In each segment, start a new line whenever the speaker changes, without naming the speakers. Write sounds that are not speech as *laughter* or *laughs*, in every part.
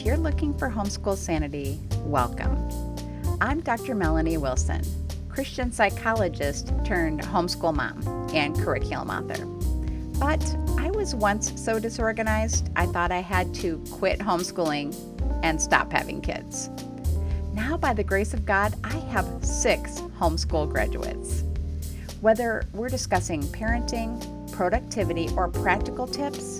If you're looking for homeschool sanity, welcome. I'm Dr. Melanie Wilson, Christian psychologist turned homeschool mom and curriculum author. But I was once so disorganized, I thought I had to quit homeschooling and stop having kids. Now, by the grace of God, I have six homeschool graduates. Whether we're discussing parenting, productivity, or practical tips,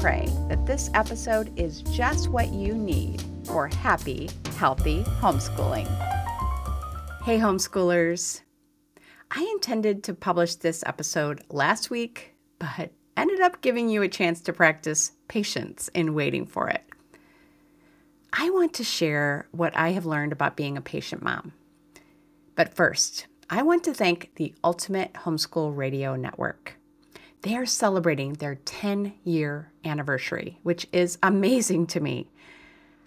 pray that this episode is just what you need for happy, healthy homeschooling. Hey, homeschoolers. I intended to publish this episode last week, but ended up giving you a chance to practice patience in waiting for it. I want to share what I have learned about being a patient mom. But first, I want to thank the Ultimate Homeschool Radio Network. They are celebrating their 10 year anniversary, which is amazing to me.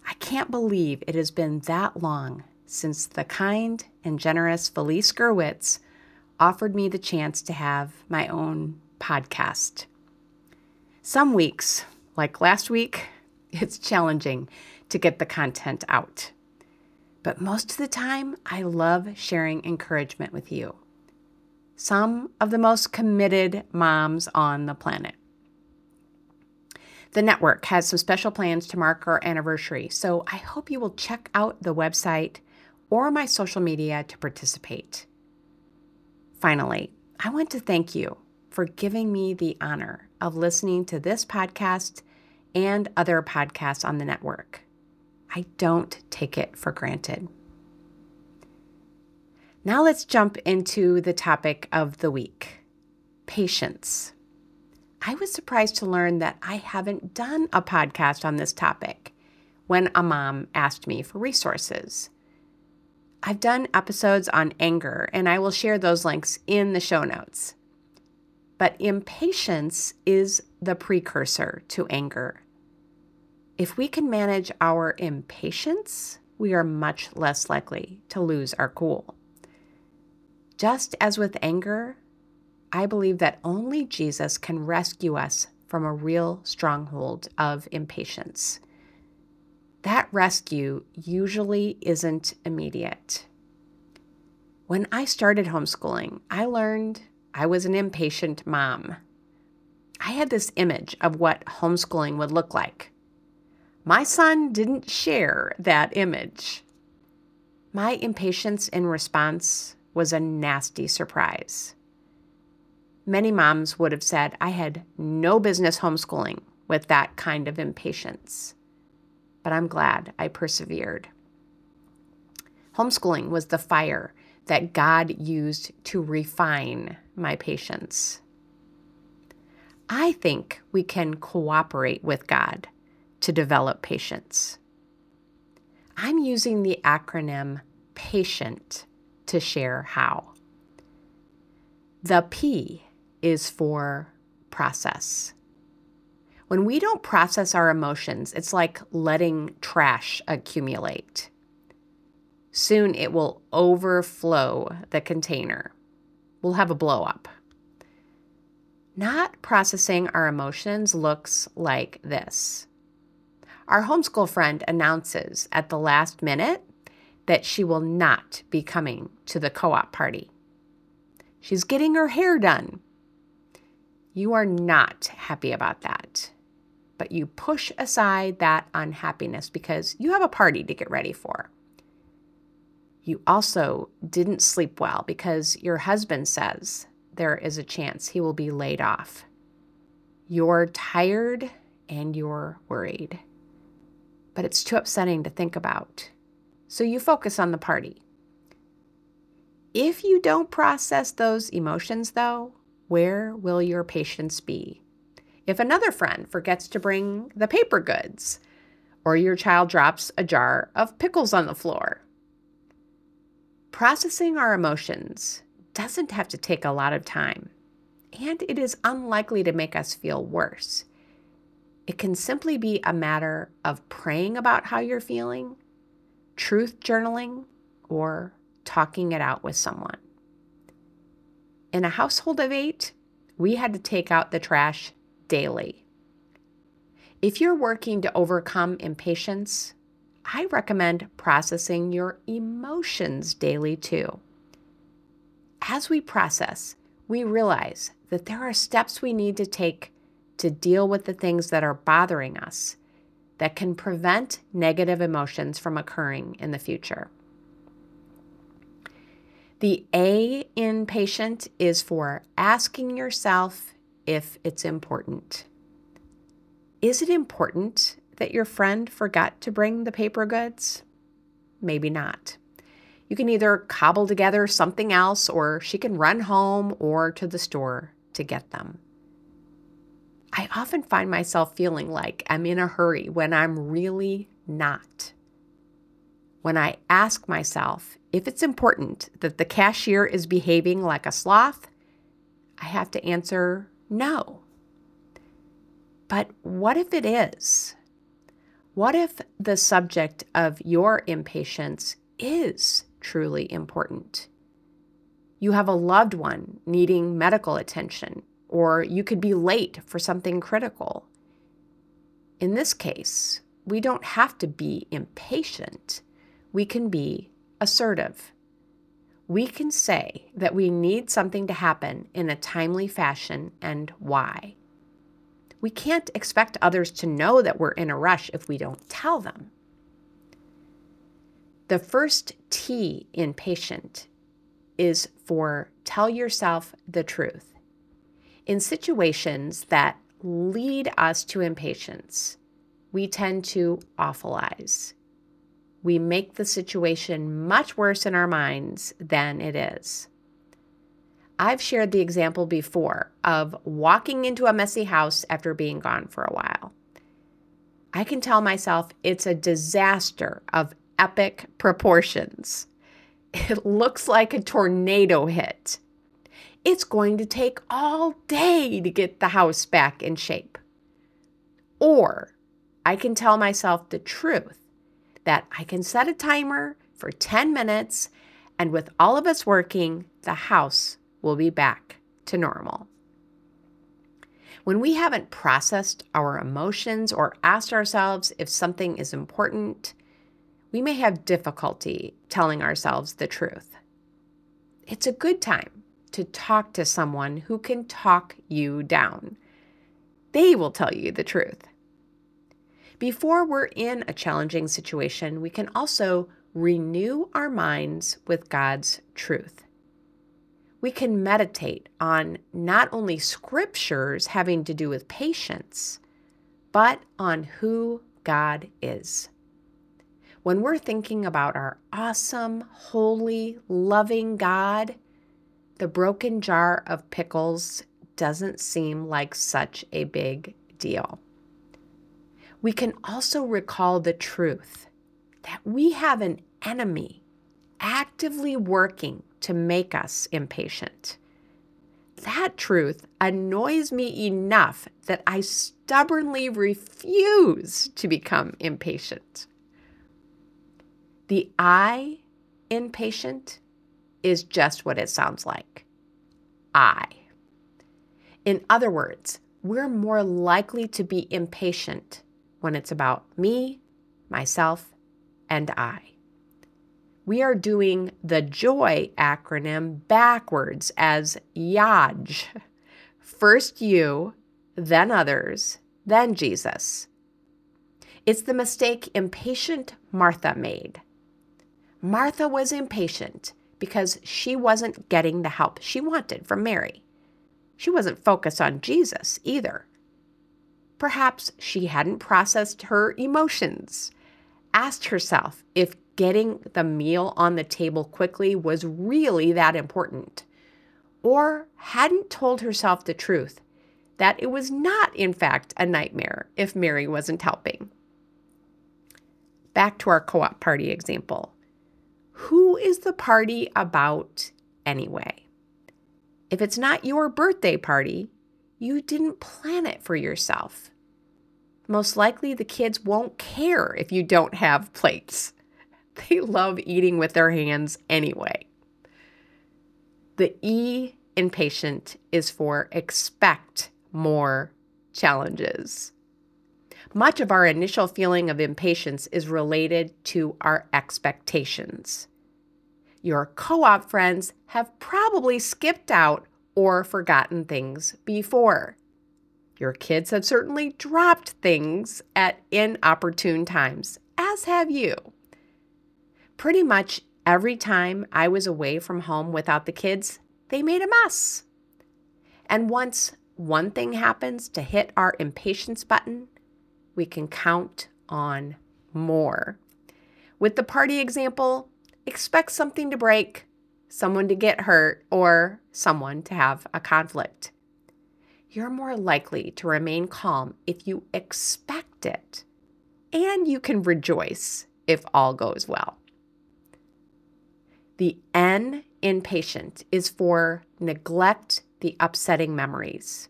I can't believe it has been that long since the kind and generous Felice Gerwitz offered me the chance to have my own podcast. Some weeks, like last week, *laughs* it's challenging to get the content out. But most of the time, I love sharing encouragement with you. Some of the most committed moms on the planet. The network has some special plans to mark our anniversary, so I hope you will check out the website or my social media to participate. Finally, I want to thank you for giving me the honor of listening to this podcast and other podcasts on the network. I don't take it for granted. Now let's jump into the topic of the week patience. I was surprised to learn that I haven't done a podcast on this topic when a mom asked me for resources. I've done episodes on anger, and I will share those links in the show notes. But impatience is the precursor to anger. If we can manage our impatience, we are much less likely to lose our cool. Just as with anger, I believe that only Jesus can rescue us from a real stronghold of impatience. That rescue usually isn't immediate. When I started homeschooling, I learned I was an impatient mom. I had this image of what homeschooling would look like my son didn't share that image. My impatience in response was a nasty surprise. Many moms would have said I had no business homeschooling with that kind of impatience. But I'm glad I persevered. Homeschooling was the fire that God used to refine my patience. I think we can cooperate with God to develop patience. I'm using the acronym PATIENT to share how. The P is for process. When we don't process our emotions, it's like letting trash accumulate. Soon it will overflow the container. We'll have a blow up. Not processing our emotions looks like this our homeschool friend announces at the last minute that she will not be coming to the co op party. She's getting her hair done. You are not happy about that, but you push aside that unhappiness because you have a party to get ready for. You also didn't sleep well because your husband says there is a chance he will be laid off. You're tired and you're worried but it's too upsetting to think about. So you focus on the party. If you don't process those emotions, though, where will your patience be? If another friend forgets to bring the paper goods, or your child drops a jar of pickles on the floor. Processing our emotions doesn't have to take a lot of time, and it is unlikely to make us feel worse. It can simply be a matter of praying about how you're feeling, truth journaling, or talking it out with someone. In a household of eight, we had to take out the trash daily. If you're working to overcome impatience, I recommend processing your emotions daily too. As we process, we realize that there are steps we need to take to deal with the things that are bothering us that can prevent negative emotions from occurring in the future. The A in patient is for asking yourself if it's important. Is it important that your friend forgot to bring the paper goods? Maybe not. You can either cobble together something else, or she can run home or to the store to get them. I often find myself feeling like I'm in a hurry when I'm really not. When I ask myself if it's important that the cashier is behaving like a sloth, I have to answer no. But what if it is? What if the subject of your impatience is truly important? You have a loved one needing medical attention or you could be late for something critical. In this case, we don't have to be impatient, we can be assertive. We can say that we need something to happen in a timely fashion and why. We can't expect others to know that we're in a rush if we don't tell them. The first T in patient is for tell yourself the truth. In situations that lead us to impatience, we tend to awfulize. We make the situation much worse in our minds than it is. I've shared the example before of walking into a messy house after being gone for a while. I can tell myself it's a disaster of epic proportions. It looks like a tornado hit it's going to take all day to get the house back in shape. Or I can tell myself the truth that I can set a timer for 10 minutes, and with all of us working, the house will be back to normal. When we haven't processed our emotions or asked ourselves if something is important, we may have difficulty telling ourselves the truth. It's a good time to talk to someone who can talk you down. They will tell you the truth. Before we're in a challenging situation, we can also renew our minds with God's truth. We can meditate on not only scriptures having to do with patience, but on who God is. When we're thinking about our awesome, holy, loving God, the broken jar of pickles doesn't seem like such a big deal. We can also recall the truth that we have an enemy actively working to make us impatient. That truth annoys me enough that I stubbornly refuse to become impatient. The I impatient is just what it sounds like I. In other words, we're more likely to be impatient when it's about me, myself, and I. We are doing the JOY acronym backwards as YAJ. First you, then others, then Jesus. It's the mistake impatient Martha made. Martha was impatient because she wasn't getting the help she wanted from Mary. She wasn't focused on Jesus either. Perhaps she hadn't processed her emotions, asked herself if getting the meal on the table quickly was really that important, or hadn't told herself the truth that it was not, in fact, a nightmare if Mary wasn't helping. Back to our co op party example who is the party about anyway? If it's not your birthday party, you didn't plan it for yourself. Most likely, the kids won't care if you don't have plates. *laughs* They love eating with their hands anyway. The E in patient is for expect more challenges.
Much of our initial feeling of impatience is related to our expectations. Your co op friends have probably skipped out or forgotten things before. Your kids have certainly dropped things at inopportune times, as have you. Pretty much every time I was away from home without the kids, they made a mess. And once one thing happens to hit our impatience button, we can count on more. With the party example, expect something to break, someone to get hurt, or someone to have a conflict. You're more likely to remain calm if you expect it, and you can rejoice if all goes well. The N in patient is for neglect the upsetting memories.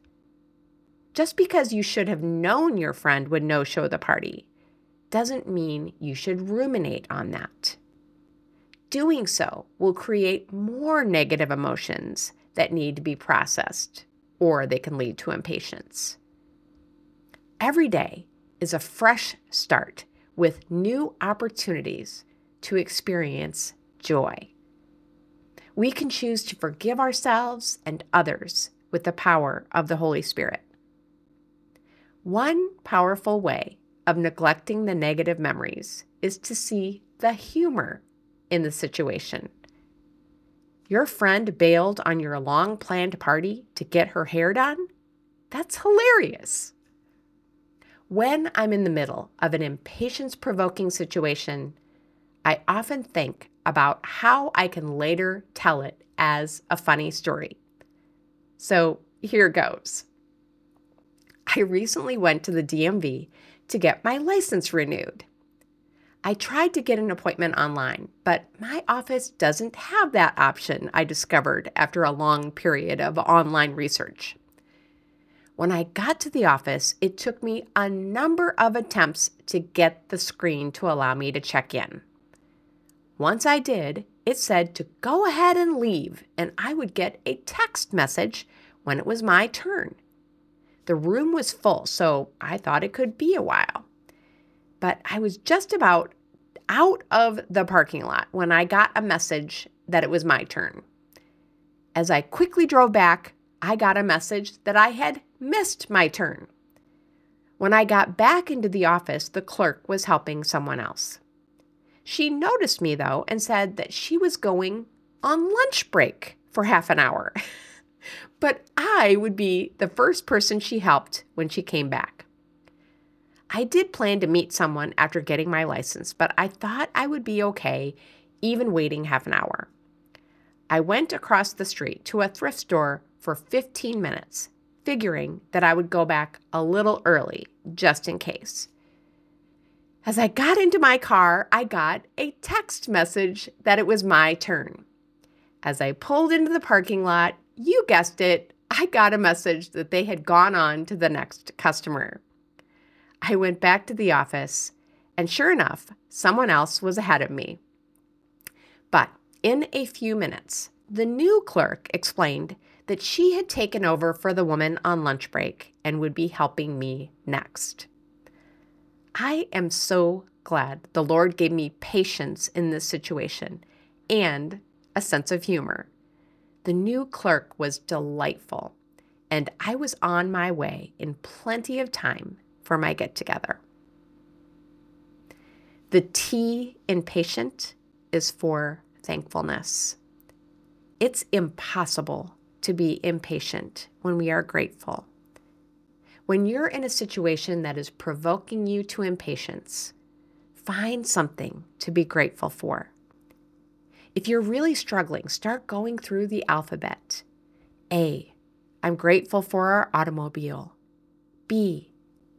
Just because you should have known your friend would no show the party doesn't mean you should ruminate on that. Doing so will create more negative emotions that need to be processed, or they can lead to impatience. Every day is a fresh start with new opportunities to experience joy. We can choose to forgive ourselves and others with the power of the Holy Spirit. One powerful way of neglecting the negative memories is to see the humor in the situation. Your friend bailed on your long planned party to get her hair done? That's hilarious. When I'm in the middle of an impatience provoking situation, I often think about how I can later tell it as a funny story. So here goes. I recently went to the DMV to get my license renewed. I tried to get an appointment online, but my office doesn't have that option, I discovered after a long period of online research. When I got to the office, it took me a number of attempts to get the screen to allow me to check in. Once I did, it said to go ahead and leave, and I would get a text message when it was my turn. The room was full, so I thought it could be a while. But I was just about out of the parking lot when I got a message that it was my turn. As I quickly drove back, I got a message that I had missed my turn. When I got back into the office, the clerk was helping someone else. She noticed me, though, and said that she was going on lunch break for half an hour. *laughs* but I would be the first person she helped when she came back. I did plan to meet someone after getting my license, but I thought I would be okay even waiting half an hour. I went across the street to a thrift store for 15 minutes, figuring that I would go back a little early just in case. As I got into my car, I got a text message that it was my turn. As I pulled into the parking lot, you guessed it, I got a message that they had gone on to the next customer. I went back to the office, and sure enough, someone else was ahead of me. But in a few minutes, the new clerk explained that she had taken over for the woman on lunch break and would be helping me next. I am so glad the Lord gave me patience in this situation and a sense of humor. The new clerk was delightful, and I was on my way in plenty of time for my get together. The T in patient is for thankfulness. It's impossible to be impatient when we are grateful. When you're in a situation that is provoking you to impatience, find something to be grateful for. If you're really struggling, start going through the alphabet. A, I'm grateful for our automobile. B,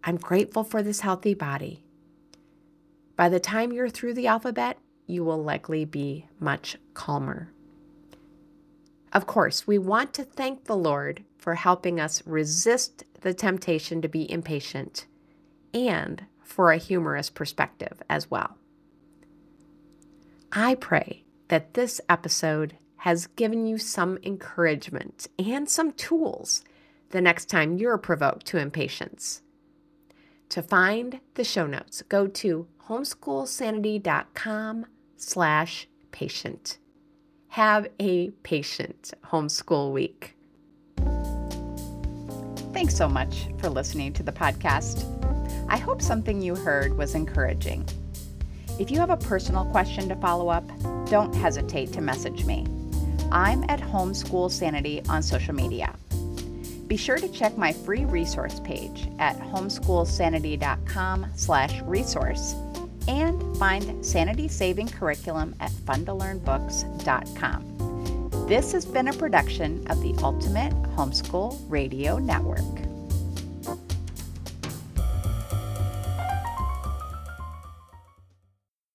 I'm grateful for this healthy body. By the time you're through the alphabet, you will likely be much calmer. Of course, we want to thank the Lord for helping us resist the temptation to be impatient and for a humorous perspective as well. I pray that this episode has given you some encouragement and some tools the next time you're provoked to impatience. To find the show notes, go to homeschoolsanity.com slash patient. Have a patient homeschool week.
Thanks so much for listening to the podcast. I hope something you heard was encouraging. If you have a personal question to follow up, don't hesitate to message me. I'm at Homeschool Sanity on social media. Be sure to check my free resource page at homeschoolsanity.com slash resource and find Sanity Saving Curriculum at funtolearnbooks.com. This has been a production of the Ultimate Homeschool Radio Network.